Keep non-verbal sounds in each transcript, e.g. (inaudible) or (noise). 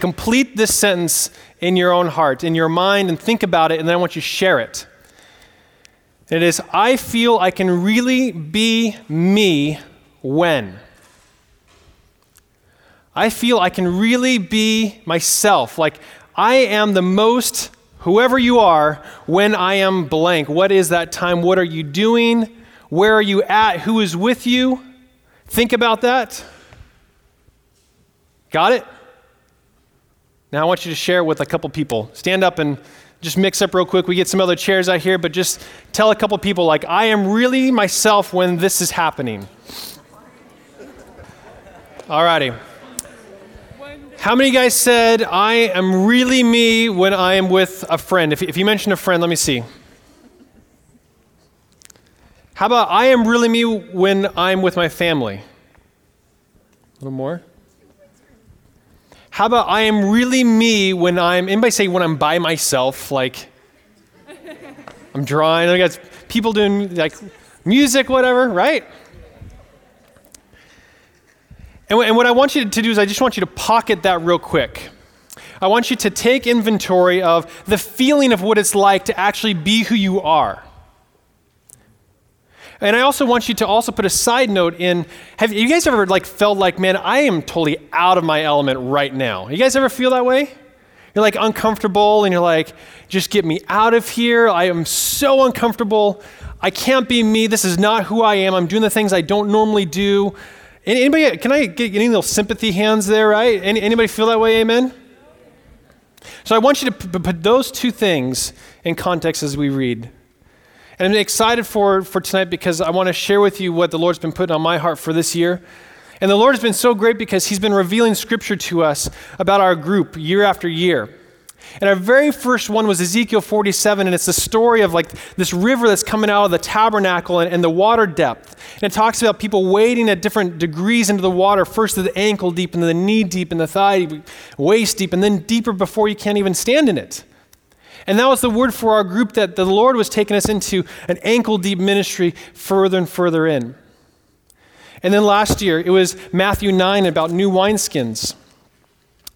Complete this sentence in your own heart, in your mind, and think about it, and then I want you to share it. It is I feel I can really be me when. I feel I can really be myself. Like I am the most whoever you are when I am blank. What is that time? What are you doing? Where are you at? Who is with you? Think about that. Got it? Now I want you to share with a couple people. Stand up and just mix up real quick. We get some other chairs out here, but just tell a couple people, like, I am really myself when this is happening. Alrighty. How many guys said, I am really me when I am with a friend? If, if you mentioned a friend, let me see. How about, I am really me when I'm with my family? A little more. How about I am really me when I'm, anybody say when I'm by myself, like (laughs) I'm drawing, I got people doing like music, whatever, right? And, and what I want you to do is I just want you to pocket that real quick. I want you to take inventory of the feeling of what it's like to actually be who you are. And I also want you to also put a side note in. Have you guys ever like felt like, man, I am totally out of my element right now? You guys ever feel that way? You're like uncomfortable and you're like, just get me out of here. I am so uncomfortable. I can't be me. This is not who I am. I'm doing the things I don't normally do. Anybody, can I get any little sympathy hands there, right? Any, anybody feel that way? Amen? So I want you to put those two things in context as we read. And I'm excited for, for tonight because I want to share with you what the Lord's been putting on my heart for this year. And the Lord has been so great because He's been revealing scripture to us about our group year after year. And our very first one was Ezekiel 47, and it's the story of like this river that's coming out of the tabernacle and, and, the water depth. And it talks about people wading at different degrees into the water, first to the ankle deep, and then the knee deep, and the thigh waist deep, and then deeper before you can't even stand in it. And that was the word for our group that the Lord was taking us into an ankle deep ministry further and further in. And then last year, it was Matthew 9 about new wineskins.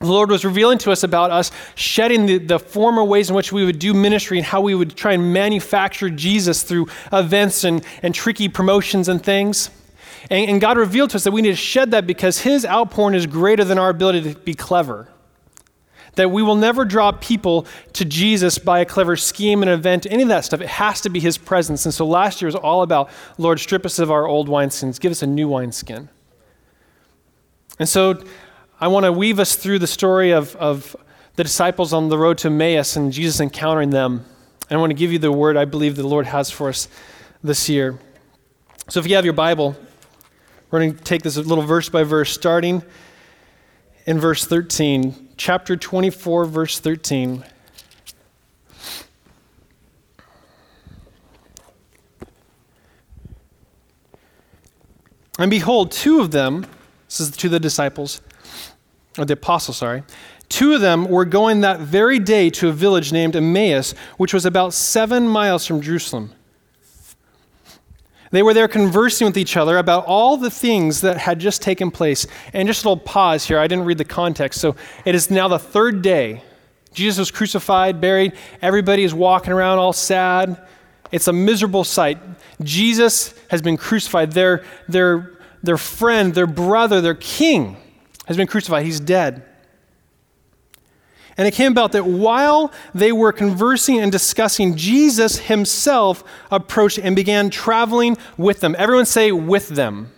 The Lord was revealing to us about us shedding the, the former ways in which we would do ministry and how we would try and manufacture Jesus through events and, and tricky promotions and things. And, and God revealed to us that we need to shed that because His outpouring is greater than our ability to be clever. That we will never draw people to Jesus by a clever scheme, an event, any of that stuff. It has to be His presence. And so last year was all about, Lord, strip us of our old wineskins, give us a new wineskin. And so I want to weave us through the story of, of the disciples on the road to Emmaus and Jesus encountering them. And I want to give you the word I believe the Lord has for us this year. So if you have your Bible, we're going to take this little verse by verse, starting in verse 13 chapter 24, verse 13. And behold, two of them, this is to the disciples, or the apostles, sorry, two of them were going that very day to a village named Emmaus, which was about seven miles from Jerusalem. They were there conversing with each other about all the things that had just taken place. And just a little pause here, I didn't read the context. So it is now the third day. Jesus was crucified, buried. Everybody is walking around all sad. It's a miserable sight. Jesus has been crucified. Their, their, their friend, their brother, their king has been crucified. He's dead. And it came about that while they were conversing and discussing, Jesus himself approached and began traveling with them. Everyone say, with them.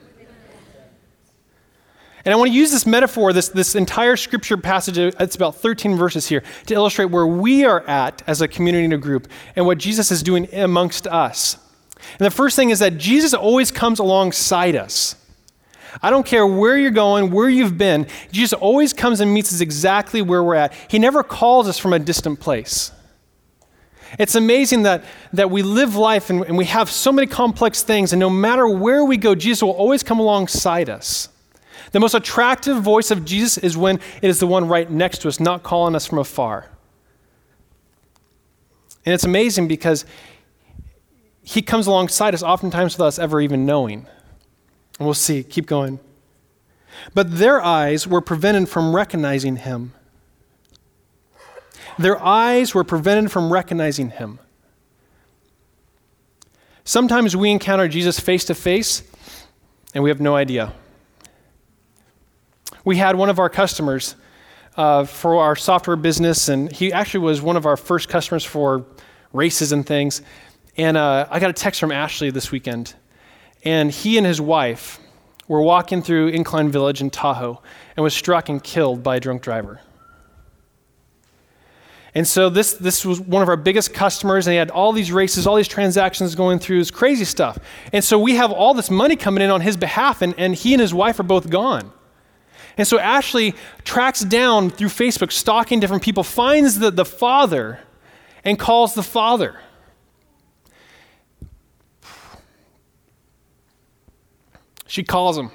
And I want to use this metaphor, this, this entire scripture passage, it's about 13 verses here, to illustrate where we are at as a community and a group and what Jesus is doing amongst us. And the first thing is that Jesus always comes alongside us. I don't care where you're going, where you've been, Jesus always comes and meets us exactly where we're at. He never calls us from a distant place. It's amazing that, that we live life and, and we have so many complex things, and no matter where we go, Jesus will always come alongside us. The most attractive voice of Jesus is when it is the one right next to us, not calling us from afar. And it's amazing because he comes alongside us oftentimes without us ever even knowing. And we'll see. Keep going. But their eyes were prevented from recognizing him. Their eyes were prevented from recognizing him. Sometimes we encounter Jesus face to face and we have no idea. We had one of our customers uh, for our software business, and he actually was one of our first customers for races and things. And uh, I got a text from Ashley this weekend, and he and his wife were walking through Incline Village in Tahoe and was struck and killed by a drunk driver. And so this, this was one of our biggest customers, and he had all these races, all these transactions going through, this crazy stuff. And so we have all this money coming in on his behalf, and, and he and his wife are both gone. And so Ashley tracks down through Facebook, stalking different people, finds the, the father, and calls the father. She calls him,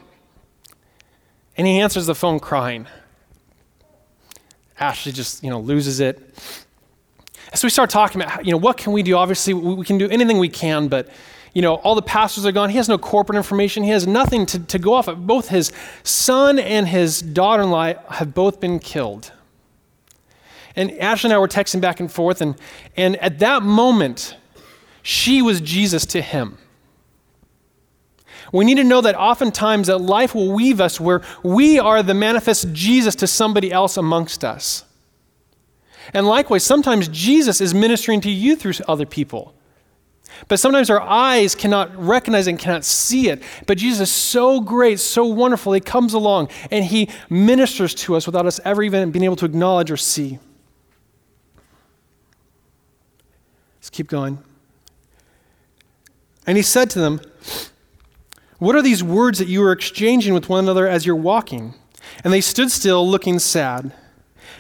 and he answers the phone crying. Ashley just, you know, loses it. So we start talking about, you know, what can we do? Obviously, we can do anything we can, but, you know, all the pastors are gone. He has no corporate information. He has nothing to, to go off of. Both his son and his daughter in law have both been killed. And Ashley and I were texting back and forth, and, and at that moment, she was Jesus to him. We need to know that oftentimes that life will weave us where we are the manifest Jesus to somebody else amongst us. And likewise, sometimes Jesus is ministering to you through other people. But sometimes our eyes cannot recognize and cannot see it. But Jesus is so great, so wonderful. He comes along and he ministers to us without us ever even being able to acknowledge or see. Let's keep going. And he said to them, what are these words that you are exchanging with one another as you're walking? And they stood still, looking sad.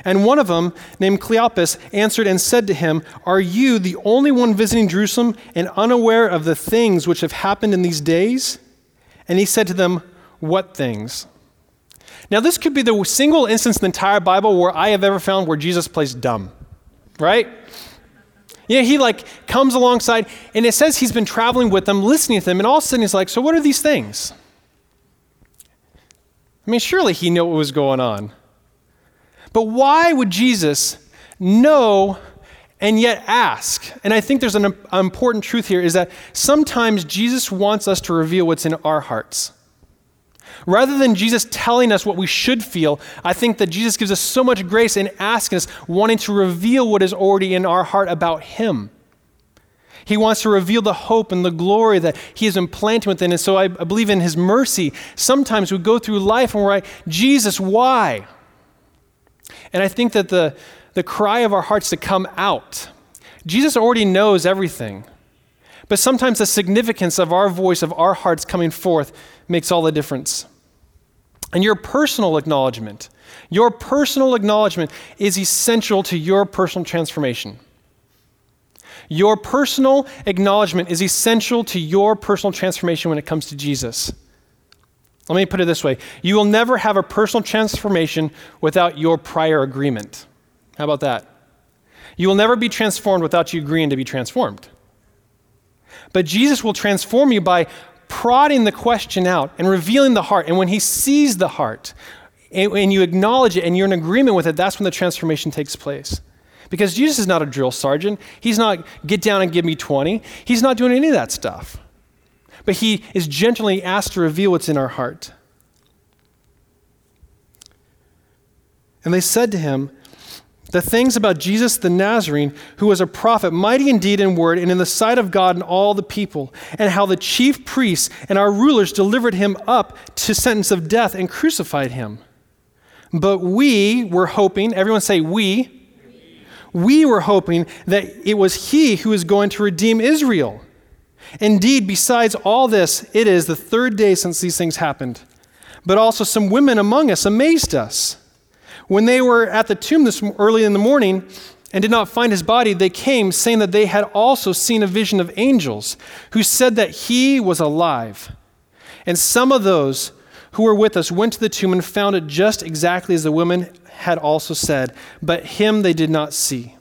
And one of them, named Cleopas, answered and said to him, Are you the only one visiting Jerusalem and unaware of the things which have happened in these days? And he said to them, What things? Now, this could be the single instance in the entire Bible where I have ever found where Jesus plays dumb, right? Yeah, he like comes alongside, and it says he's been traveling with them, listening to them, and all of a sudden he's like, So what are these things? I mean, surely he knew what was going on. But why would Jesus know and yet ask? And I think there's an important truth here is that sometimes Jesus wants us to reveal what's in our hearts. Rather than Jesus telling us what we should feel, I think that Jesus gives us so much grace in asking us, wanting to reveal what is already in our heart about Him. He wants to reveal the hope and the glory that He is implanting within. And so I, I believe in His mercy. Sometimes we go through life and we're like, Jesus, why? And I think that the, the cry of our hearts to come out, Jesus already knows everything. But sometimes the significance of our voice, of our hearts coming forth, makes all the difference. And your personal acknowledgement, your personal acknowledgement is essential to your personal transformation. Your personal acknowledgement is essential to your personal transformation when it comes to Jesus. Let me put it this way you will never have a personal transformation without your prior agreement. How about that? You will never be transformed without you agreeing to be transformed. But Jesus will transform you by prodding the question out and revealing the heart. And when he sees the heart and, and you acknowledge it and you're in agreement with it, that's when the transformation takes place. Because Jesus is not a drill sergeant. He's not get down and give me 20. He's not doing any of that stuff. But he is gently asked to reveal what's in our heart. And they said to him, the things about Jesus the Nazarene, who was a prophet, mighty indeed in word, and in the sight of God and all the people, and how the chief priests and our rulers delivered him up to sentence of death and crucified him. But we were hoping, everyone say, we. We were hoping that it was he who was going to redeem Israel. Indeed, besides all this, it is the third day since these things happened. But also, some women among us amazed us. When they were at the tomb this early in the morning and did not find his body, they came saying that they had also seen a vision of angels who said that he was alive. And some of those who were with us went to the tomb and found it just exactly as the women had also said, but him they did not see.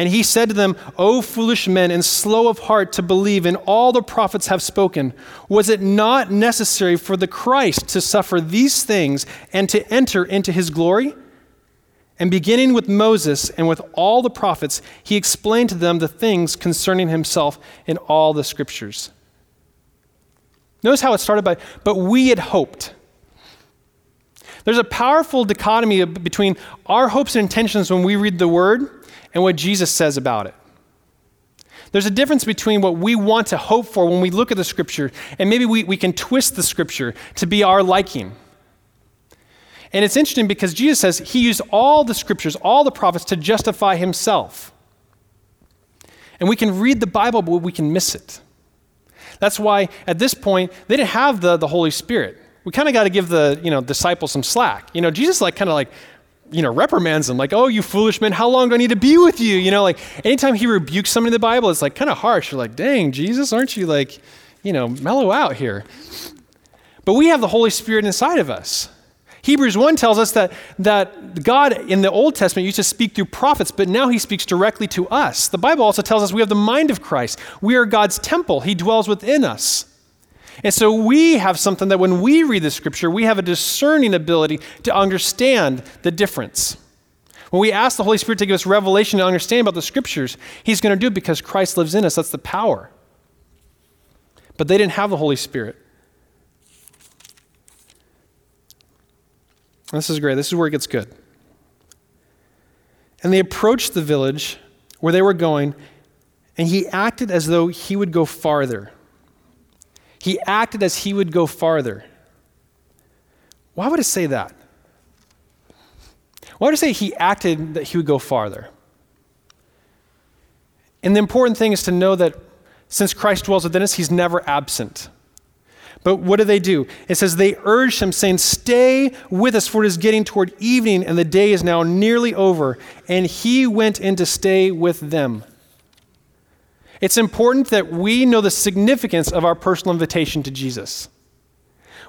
And he said to them, O foolish men and slow of heart to believe in all the prophets have spoken, was it not necessary for the Christ to suffer these things and to enter into his glory? And beginning with Moses and with all the prophets, he explained to them the things concerning himself in all the scriptures. Notice how it started by, but we had hoped. There's a powerful dichotomy between our hopes and intentions when we read the word and what Jesus says about it. There's a difference between what we want to hope for when we look at the scripture, and maybe we, we can twist the scripture to be our liking. And it's interesting because Jesus says he used all the scriptures, all the prophets to justify himself. And we can read the Bible, but we can miss it. That's why at this point, they didn't have the, the Holy Spirit. We kind of got to give the you know, disciples some slack. You know, Jesus like kind of like you know, reprimands them, like, oh, you foolish men, how long do I need to be with you? You know, like anytime he rebukes somebody in the Bible, it's like kind of harsh. You're like, dang, Jesus, aren't you like, you know, mellow out here? But we have the Holy Spirit inside of us. Hebrews 1 tells us that, that God in the Old Testament used to speak through prophets, but now he speaks directly to us. The Bible also tells us we have the mind of Christ. We are God's temple, he dwells within us. And so we have something that when we read the scripture, we have a discerning ability to understand the difference. When we ask the Holy Spirit to give us revelation to understand about the scriptures, He's going to do it because Christ lives in us. That's the power. But they didn't have the Holy Spirit. This is great. This is where it gets good. And they approached the village where they were going, and he acted as though he would go farther. He acted as he would go farther. Why would it say that? Why would it say he acted that he would go farther? And the important thing is to know that since Christ dwells within us, he's never absent. But what do they do? It says they urged him, saying, Stay with us, for it is getting toward evening, and the day is now nearly over. And he went in to stay with them. It's important that we know the significance of our personal invitation to Jesus.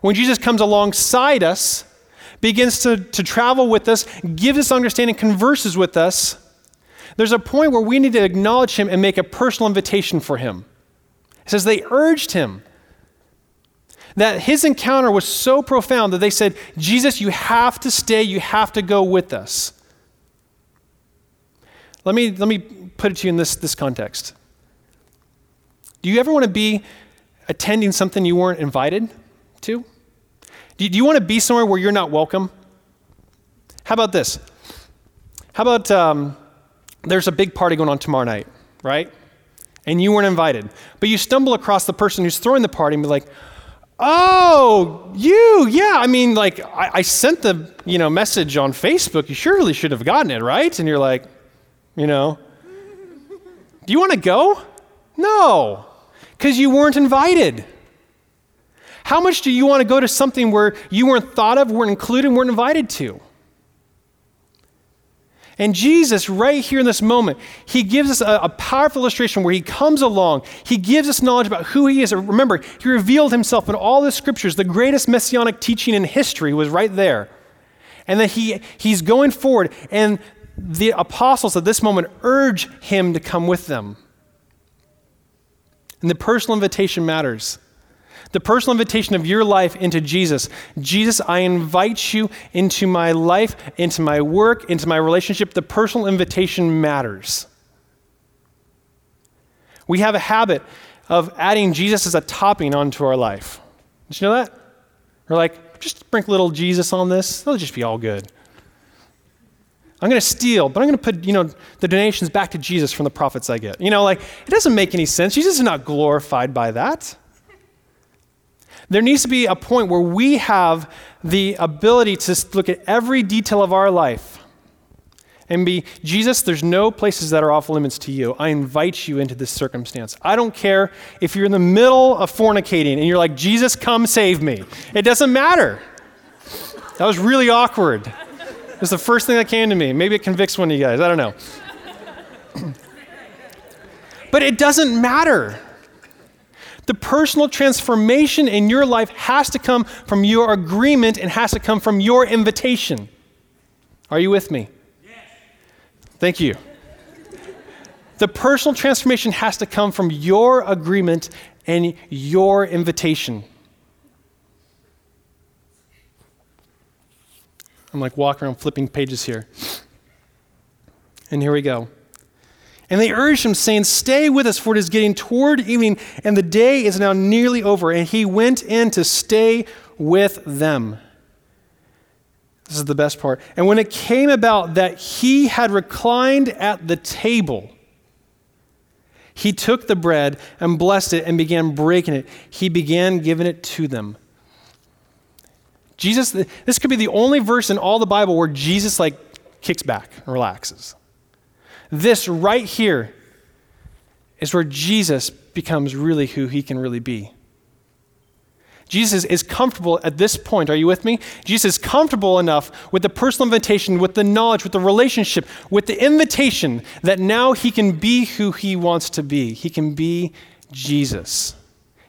When Jesus comes alongside us, begins to, to travel with us, gives us understanding, converses with us, there's a point where we need to acknowledge him and make a personal invitation for him. It says they urged him. That his encounter was so profound that they said, Jesus, you have to stay, you have to go with us. Let me, let me put it to you in this, this context. Do you ever want to be attending something you weren't invited to? Do you, want to be somewhere where you're not welcome? How about this? How about um, there's a big party going on tomorrow night, right? And you weren't invited. But you stumble across the person who's throwing the party and be like, oh, you, yeah. I mean, like, I, I sent the, you know, message on Facebook. You surely should have gotten it, right? And you're like, you know, do you want to go? No because you weren't invited. How much do you want to go to something where you weren't thought of, weren't included, weren't invited to? And Jesus, right here in this moment, he gives us a, a, powerful illustration where he comes along. He gives us knowledge about who he is. Remember, he revealed himself in all the scriptures. The greatest messianic teaching in history was right there. And that he, he's going forward, and the apostles at this moment urge him to come with them. And the personal invitation matters. The personal invitation of your life into Jesus. Jesus, I invite you into my life, into my work, into my relationship. The personal invitation matters. We have a habit of adding Jesus as a topping onto our life. Did you know that? We're like, just sprinkle little Jesus on this, it'll just be all good. I'm going to steal, but I'm going to put, you know, the donations back to Jesus from the profits I get. You know, like, it doesn't make any sense. Jesus is not glorified by that. There needs to be a point where we have the ability to look at every detail of our life and be, Jesus, there's no places that are off limits to you. I invite you into this circumstance. I don't care if you're in the middle of fornicating and you're like, Jesus, come save me. It doesn't matter. That was really awkward. It's the first thing that came to me. Maybe it convicts one of you guys. I don't know. but it doesn't matter. The personal transformation in your life has to come from your agreement and has to come from your invitation. Are you with me? Yes. Thank you. The personal transformation has to come from your agreement and your invitation. I'm like walking around flipping pages here. And here we go. And they urged him, saying, Stay with us, for it is getting toward evening, and the day is now nearly over. And he went in to stay with them. This is the best part. And when it came about that he had reclined at the table, he took the bread and blessed it and began breaking it. He began giving it to them. Jesus, this could be the only verse in all the Bible where Jesus like kicks back and relaxes. This right here is where Jesus becomes really who he can really be. Jesus is comfortable at this point. Are you with me? Jesus is comfortable enough with the personal invitation, with the knowledge, with the relationship, with the invitation that now he can be who he wants to be. He can be Jesus.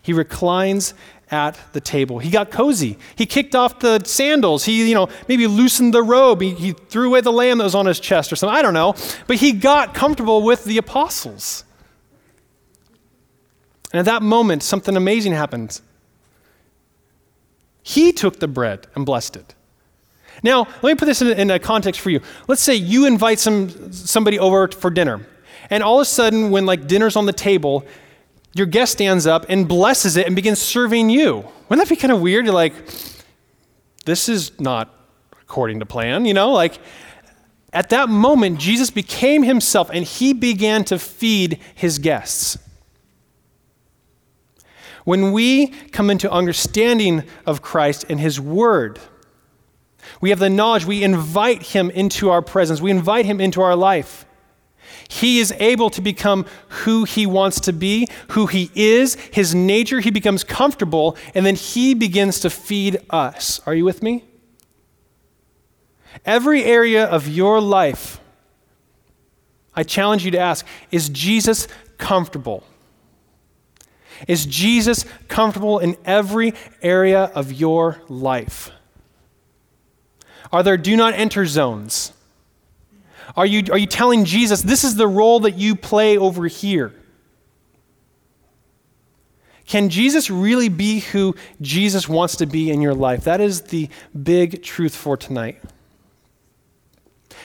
He reclines at the table. He got cozy. He kicked off the sandals. He, you know, maybe loosened the robe. He, he threw away the lamb that was on his chest or something. I don't know. But he got comfortable with the apostles. And at that moment, something amazing happened. He took the bread and blessed it. Now, let me put this in in a context for you. Let's say you invite some, somebody over for dinner, and all of a sudden, when like dinner's on the table, your guest stands up and blesses it and begins serving you. Wouldn't that be kind of weird? You're like, this is not according to plan, you know? Like, at that moment, Jesus became himself and he began to feed his guests. When we come into understanding of Christ and his word, we have the knowledge, we invite him into our presence, we invite him into our life. He is able to become who he wants to be, who he is, his nature. He becomes comfortable, and then he begins to feed us. Are you with me? Every area of your life, I challenge you to ask is Jesus comfortable? Is Jesus comfortable in every area of your life? Are there do not enter zones? Are you, are you telling Jesus, this is the role that you play over here? Can Jesus really be who Jesus wants to be in your life? That is the big truth for tonight.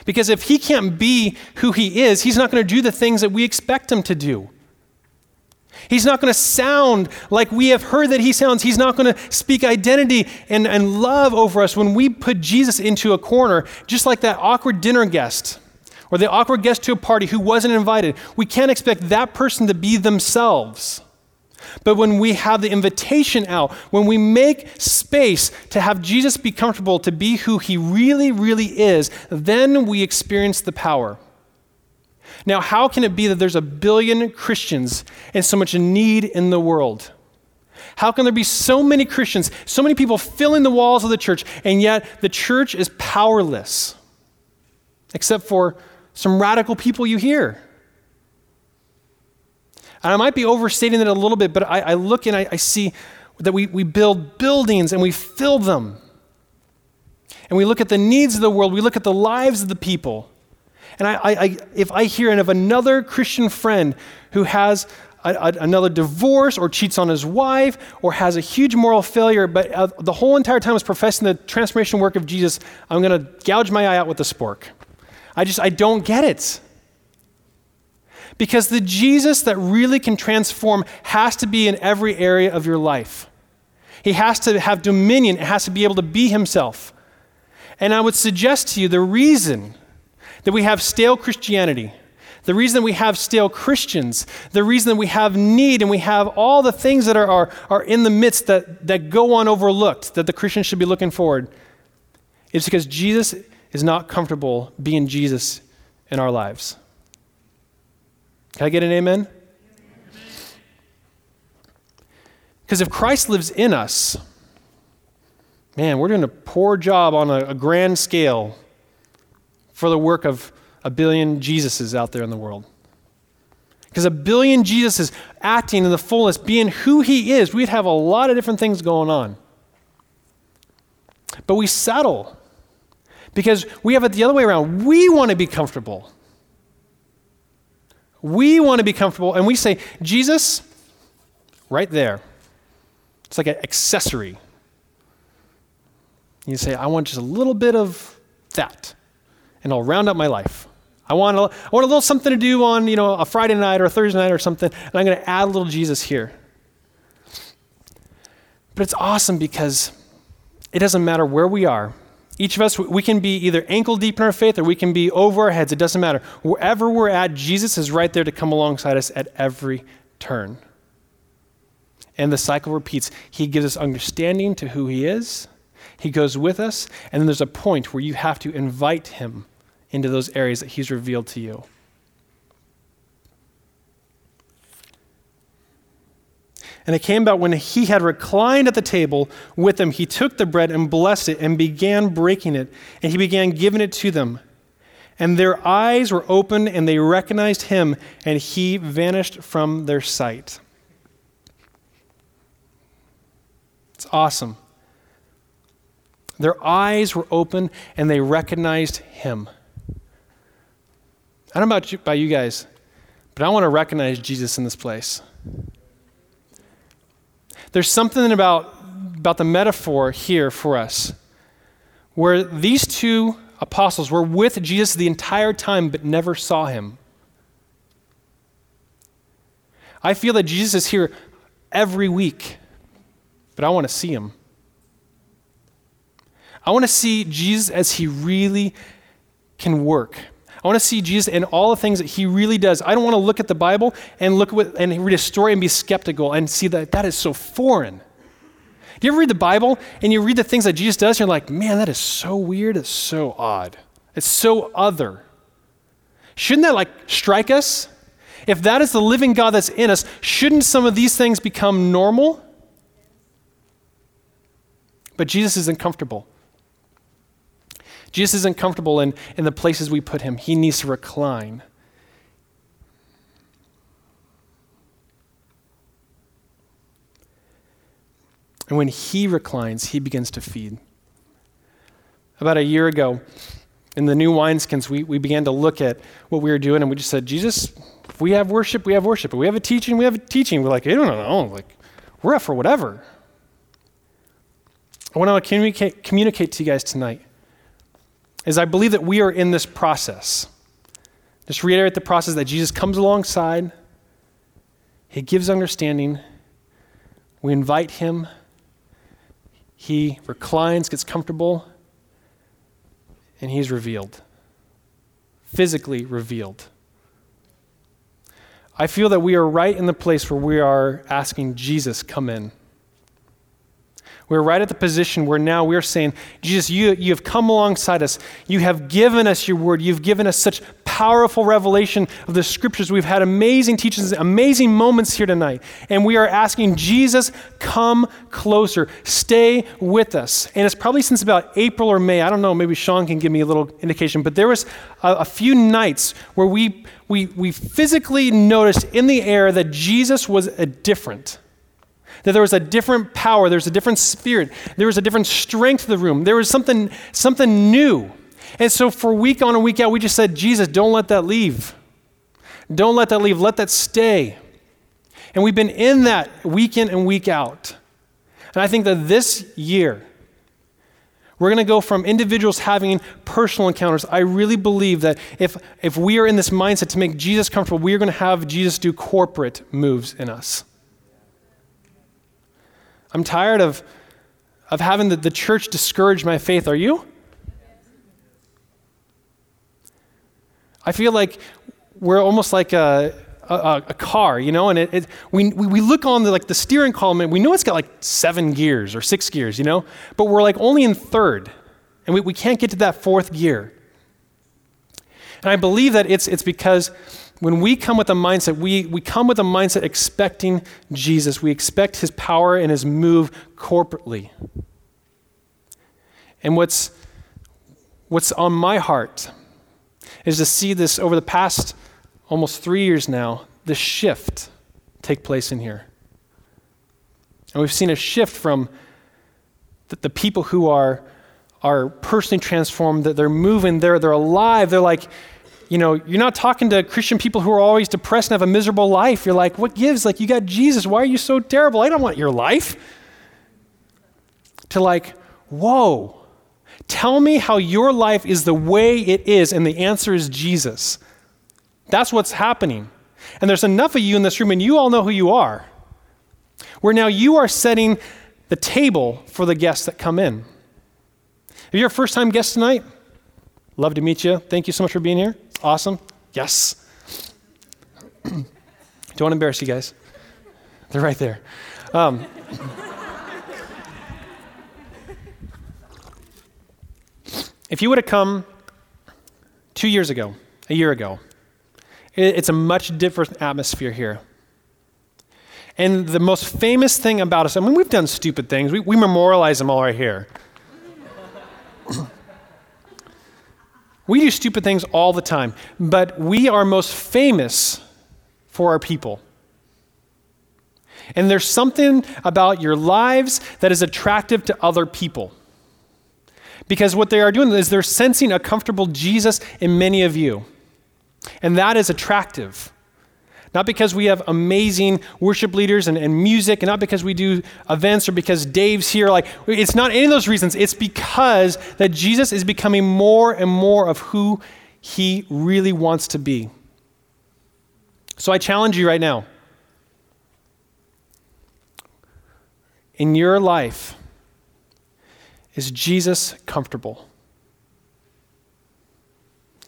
Because if he can't be who he is, he's not going to do the things that we expect him to do. He's not going to sound like we have heard that he sounds. He's not going to speak identity and, and love over us when we put Jesus into a corner, just like that awkward dinner guest or the awkward guest to a party who wasn't invited. We can't expect that person to be themselves. But when we have the invitation out, when we make space to have Jesus be comfortable to be who he really, really is, then we experience the power. Now, how can it be that there's a billion Christians and so much need in the world? How can there be so many Christians, so many people filling the walls of the church, and yet the church is powerless? Except for some radical people you hear. And I might be overstating it a little bit, but I, I look and I, I see that we, we build buildings and we fill them. And we look at the needs of the world, we look at the lives of the people. And I, I, if I hear of another Christian friend who has a, a, another divorce or cheats on his wife or has a huge moral failure, but uh, the whole entire time is professing the transformation work of Jesus, I'm going to gouge my eye out with a spork. I just, I don't get it. Because the Jesus that really can transform has to be in every area of your life. He has to have dominion, it has to be able to be himself. And I would suggest to you the reason that we have stale Christianity, the reason that we have stale Christians, the reason that we have need and we have all the things that are, are, are in the midst that, that go unoverlooked, that the Christian should be looking forward, is because Jesus is not comfortable being Jesus in our lives. Can I get an amen? Because if Christ lives in us, man, we're doing a poor job on a, a, grand scale for the work of a billion Jesuses out there in the world. Because a billion Jesuses acting in the fullness, being who he is, we'd have a lot of different things going on. But we settle because we have it the other way around. We want to be comfortable. We want to be comfortable, and we say, Jesus, right there. It's like an accessory. You say, I want just a little bit of that, and I'll round up my life. I want, a, I want a little something to do on, you know, a Friday night or a Thursday night or something, and I'm going to add a little Jesus here. But it's awesome because it doesn't matter where we are. Each of us, we can be either ankle deep in our faith or we can be over our heads. It doesn't matter. Wherever we're at, Jesus is right there to come alongside us at every turn. And the cycle repeats. He gives us understanding to who He is, He goes with us, and then there's a point where you have to invite Him into those areas that He's revealed to you. And it came about when he had reclined at the table with them, he took the bread and blessed it and began breaking it, and he began giving it to them. And their eyes were opened, and they recognized him, and he vanished from their sight. It's awesome. Their eyes were open, and they recognized him. I don't know about you, about you guys, but I want to recognize Jesus in this place. There's something about, about the metaphor here for us where these two apostles were with Jesus the entire time but never saw him. I feel that Jesus is here every week, but I want to see him. I want to see Jesus as he really can work. I want to see Jesus in all the things that he really does. I don't want to look at the Bible and look at and read a story and be skeptical and see that that is so foreign. Do you ever read the Bible and you read the things that Jesus does and you're like, man, that is so weird, it's so odd. It's so other. Shouldn't that like strike us? If that is the living God that's in us, shouldn't some of these things become normal? But Jesus is uncomfortable. Jesus isn't comfortable in, in the places we put him, he needs to recline. And when he reclines, he begins to feed. About a year ago, in the new wineskins, we, we began to look at what we were doing, and we just said, Jesus, if we have worship, we have worship. If we have a teaching, we have a teaching. We're like, I don't know. Like, we're up for whatever. I want to communicate, communicate to you guys tonight is I believe that we are in this process. Just reiterate the process that Jesus comes alongside, He gives understanding, we invite Him, He reclines, gets comfortable, and He's revealed. Physically revealed. I feel that we are right in the place where we are asking Jesus, come in. We're right at the position where now we're saying, Jesus, you, you have come alongside us. You have given us your word. You've given us such powerful revelation of the scriptures. We've had amazing teachings, amazing moments here tonight. And we are asking, Jesus, come closer. Stay with us. And it's probably since about April or May. I don't know. Maybe Sean can give me a little indication. But there was a, a few nights where we, we, we physically noticed in the air that Jesus was a different that there was a different power, there was a different spirit, there was a different strength to the room, there was something, something new. And so for week on and week out, we just said, Jesus, don't let that leave. Don't let that leave. Let that stay. And we've been in that week in and week out. And I think that this year, we're going to go from individuals having personal encounters. I really believe that if, if we are in this mindset to make Jesus comfortable, we are going to have Jesus do corporate moves in us. I'm tired of, of having the, the church discourage my faith. Are you? I feel like we're almost like a, a, a car, you know, and it, it, we, we look on the, like the steering column and we know it's got like seven gears or six gears, you know, but we're like only in third and we, we can't get to that fourth gear. And I believe that it's, it's because when we come with a mindset, we, we come with a mindset expecting Jesus. We expect his power and his move corporately. And what's, what's on my heart is to see this over the past almost three years now, this shift take place in here. And we've seen a shift from the, the people who are, are personally transformed, that they're moving, they're, they're alive, they're like, you know, you're not talking to Christian people who are always depressed and have a miserable life. You're like, what gives? Like, you got Jesus. Why are you so terrible? I don't want your life. To like, whoa, Tell me how your life is the way it is. And the answer is Jesus. That's what's happening. And there's enough of you in this room, and you all know who you are, where now you are setting the table for the guests that come in. If you're a first time guest tonight, love to meet you. Thank you so much for being here. Awesome. Yes. (clears throat) Don't want to embarrass you guys. They're right there. Um, (laughs) if you would have come two years ago, a year ago, it's a much different atmosphere here. And the most famous thing about us, I mean, we've done stupid things, we, we memorialize them all right here. (clears throat) we do stupid things all the time, but we are most famous for our people. And there's something about your lives that is attractive to other people. Because what they are doing is they're sensing a comfortable Jesus in many of you. And that is attractive. Not because we have amazing worship leaders and, and music, and not because we do events or because Dave's here. Like, it's not any of those reasons. It's because that Jesus is becoming more and more of who he really wants to be. So I challenge you right now. In your life, is Jesus comfortable?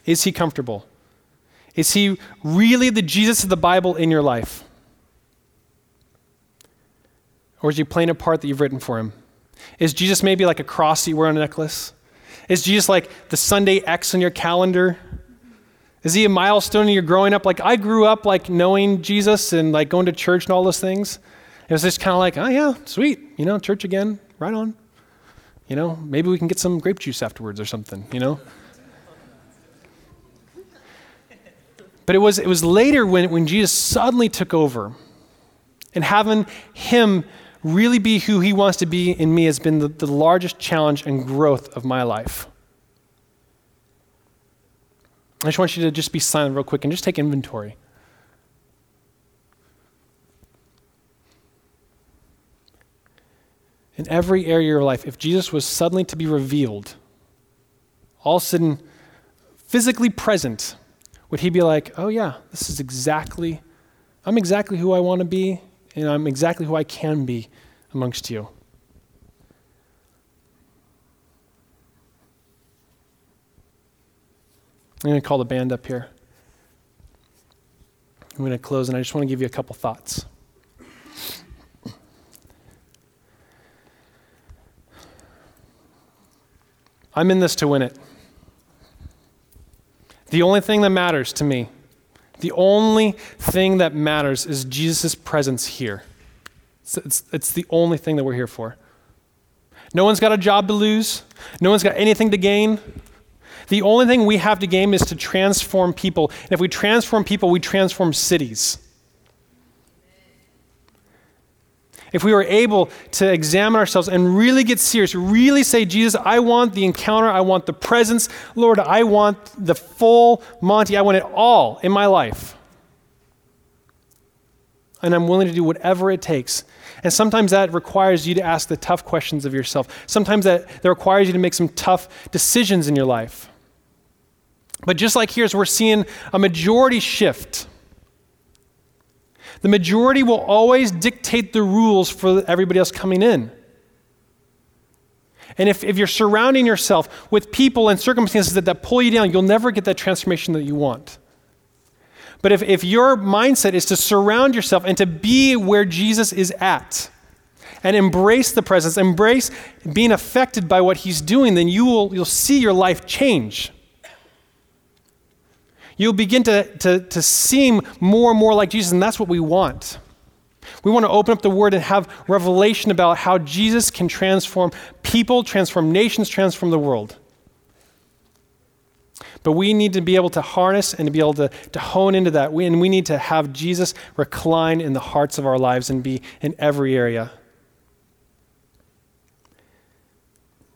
Is he comfortable? Is he really the Jesus of the Bible in your life? Or is he playing a part that you've written for him? Is Jesus maybe like a cross that you wear on a necklace? Is Jesus like the Sunday X on your calendar? Is he a milestone in your growing up? Like I grew up like knowing Jesus and like going to church and all those things. It was just kind of like, oh yeah, sweet, you know, church again, right on. You know, maybe we can get some grape juice afterwards or something, you know? But it was, it was later when, when Jesus suddenly took over and having him really be who he wants to be in me has been the, the largest challenge and growth of my life. I just want you to just be silent real quick and just take inventory. in every area of your life, if Jesus was suddenly to be revealed, all of a sudden physically present, would he be like, oh, yeah, this is exactly, I'm exactly who I want to be, and I'm exactly who I can be amongst you? I'm going to call the band up here. I'm going to close, and I just want to give you a couple thoughts. I'm in this to win it. The only thing that matters to me, the only thing that matters is Jesus' presence here. It's, it's, it's, the only thing that we're here for. No one's got a job to lose, no one's got anything to gain. The only thing we have to gain is to transform people. And if we transform people, we transform cities. If we were able to examine ourselves and really get serious, really say, Jesus, I want the encounter, I want the presence. Lord, I want the full Monty, I want it all in my life. And I'm willing to do whatever it takes. And sometimes that requires you to ask the tough questions of yourself. Sometimes that, that requires you to make some tough decisions in your life. But just like here's, we're seeing a majority shift the majority will always dictate the rules for everybody else coming in. And if, if you're surrounding yourself with people and circumstances that, that pull you down, you'll never get that transformation that you want. But if, if your mindset is to surround yourself and to be where Jesus is at, and embrace the presence, embrace being affected by what he's doing, then you will you'll see your life change you'll begin to, to, to seem more and more like Jesus, and that's what we want. We want to open up the Word and have revelation about how Jesus can transform people, transform nations, transform the world. But we need to be able to harness and to be able to, to hone into that. We, and we need to have Jesus recline in the hearts of our lives and be in every area.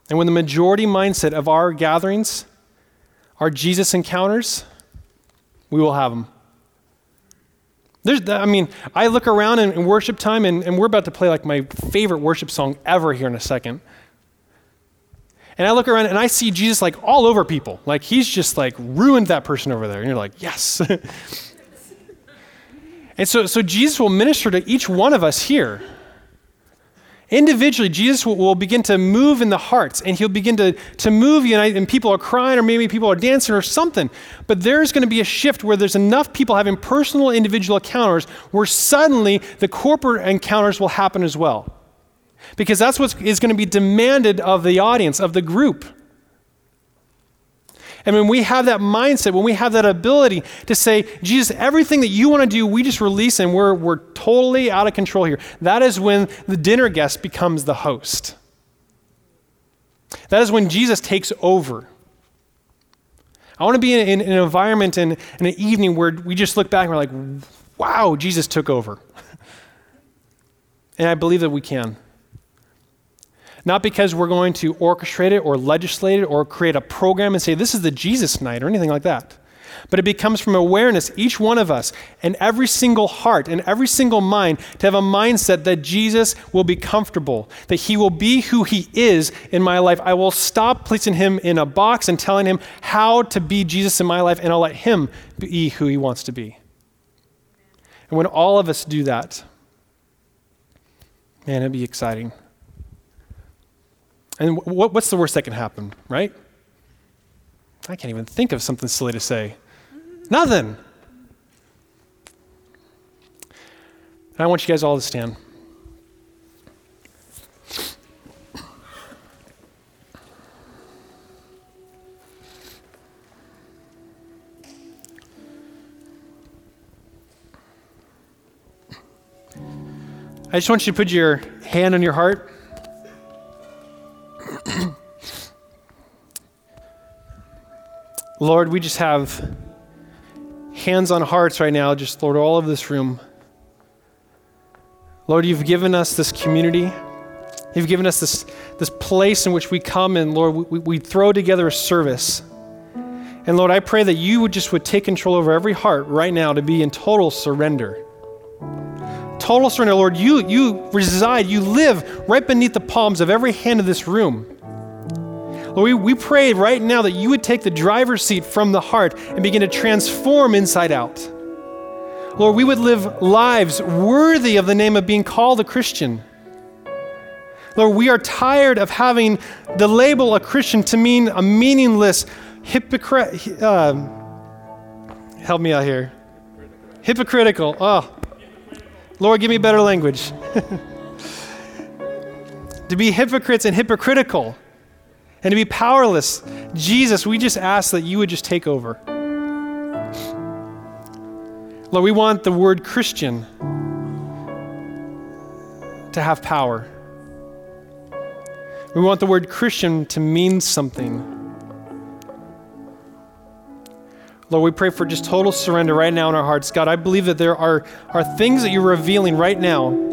And when the majority mindset of our gatherings are Jesus encounters, we will have them. There's, I mean, I look around in, in worship time, and, and we're about to play like my favorite worship song ever here in a second. And I look around and I see Jesus like all over people. Like he's just like ruined that person over there. And you're like, yes. (laughs) and so, so Jesus will minister to each one of us here. Individually, Jesus will, begin to move in the hearts and he'll begin to, to move you, and people are crying, or maybe people are dancing or something. But there's going to be a shift where there's enough people having personal individual encounters where suddenly the corporate encounters will happen as well because that's what is going to be demanded of the audience, of the group. And when we have that mindset, when we have that ability to say, Jesus, everything that you want to do, we just release and we're, we're totally out of control here, that is when the dinner guest becomes the host. That is when Jesus takes over. I want to be in, in, in an environment and in, in an evening where we just look back and we're like, wow, Jesus took over. (laughs) and I believe that we can. Not because we're going to orchestrate it or legislate it or create a program and say, this is the Jesus night or anything like that. But it becomes from awareness, each one of us, and every single heart and every single mind, to have a mindset that Jesus will be comfortable, that he will be who he is in my life. I will stop placing him in a box and telling him how to be Jesus in my life, and I'll let him be who he wants to be. And when all of us do that, man, it'd be exciting. And what, what's the worst that can happen, right? I can't even think of something silly to say. Nothing. And I want you guys all to stand. I just want you to put your hand on your heart. Lord, we just have hands on hearts right now, just, Lord, all of this room. Lord, you've given us this community. You've given us this, this place in which we come and, Lord, we, we throw together a service. And Lord, I pray that you would just would take control over every heart right now to be in total surrender. Total surrender, Lord. You, you reside, you live right beneath the palms of every hand of this room. Lord, we, we pray right now that you would take the driver's seat from the heart and begin to transform inside out. Lord, we would live lives worthy of the name of being called a Christian. Lord, we are tired of having the label a Christian to mean a meaningless hypocrite. Uh, help me out here. Hypocritical. Oh, Lord, give me better language. (laughs) to be hypocrites and hypocritical and to be powerless. Jesus, we just ask that you would just take over. Lord, we want the word Christian to have power. We want the word Christian to mean something. Lord, we pray for just total surrender right now in our hearts. God, I believe that there are, are things that you're revealing right now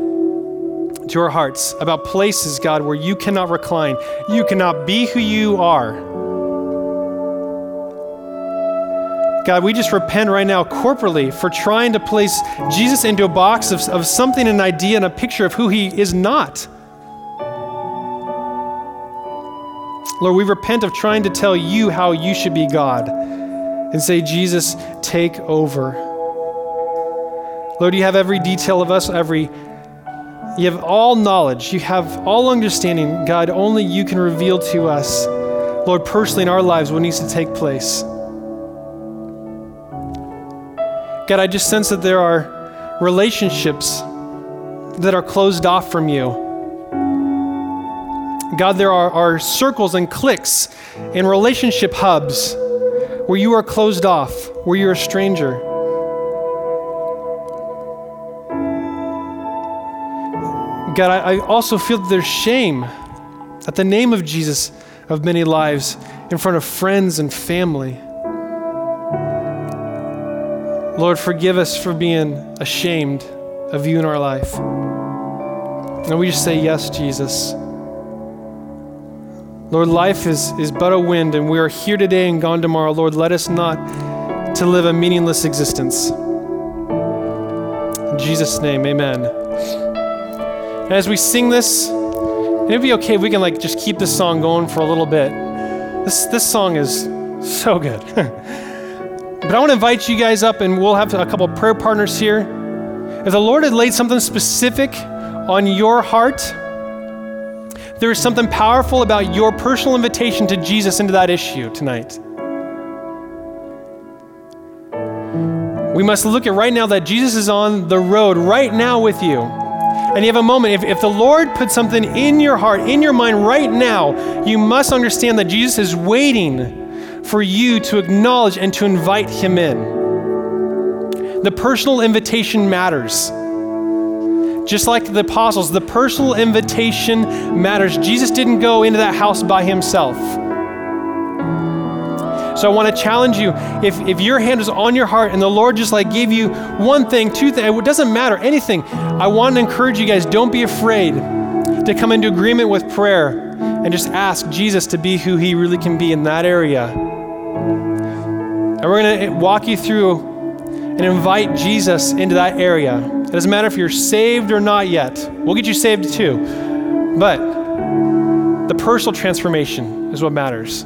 to our hearts about places, God, where you cannot recline. You cannot be who you are. God, we just repent right now corporately for trying to place Jesus into a box of, of something, an idea, and a picture of who he is not. Lord, we repent of trying to tell you how you should be God and say, Jesus, take over. Lord, you have every detail of us, every you have all knowledge. You have all understanding. God, only you can reveal to us, Lord, personally in our lives what needs to take place. God, I just sense that there are relationships that are closed off from you. God, there are, are circles and cliques and relationship hubs where you are closed off, where you're a stranger. God, I, also feel there's shame at the name of Jesus of many lives in front of friends and family. Lord, forgive us for being ashamed of you in our life. And we just say, Yes, Jesus. Lord, life is, is but a wind, and we are here today and gone tomorrow. Lord, let us not to live a meaningless existence. In Jesus' name, amen. As we sing this, And it'd be okay if we can like just keep this song going for a little bit. This this song is so good. (laughs) but I want to invite you guys up, and we'll have a couple prayer partners here. If the Lord had laid something specific on your heart, there is something powerful about your personal invitation to Jesus into that issue tonight. We must look at right now that Jesus is on the road right now with you. And you have a moment. If, if the Lord put something in your heart, in your mind right now, you must understand that Jesus is waiting for you to acknowledge and to invite him in. The personal invitation matters. Just like the apostles, the personal invitation matters. Jesus didn't go into that house by himself. So I want to challenge you if, if your hand is on your heart and the Lord just like gave you one thing, two things, it doesn't matter, anything. I want to encourage you guys don't be afraid to come into agreement with prayer and just ask Jesus to be who he really can be in that area. And we're going to eh, walk you through and invite Jesus into that area. It doesn't matter if you're saved or not yet. We'll get you saved too. But the personal transformation is what matters.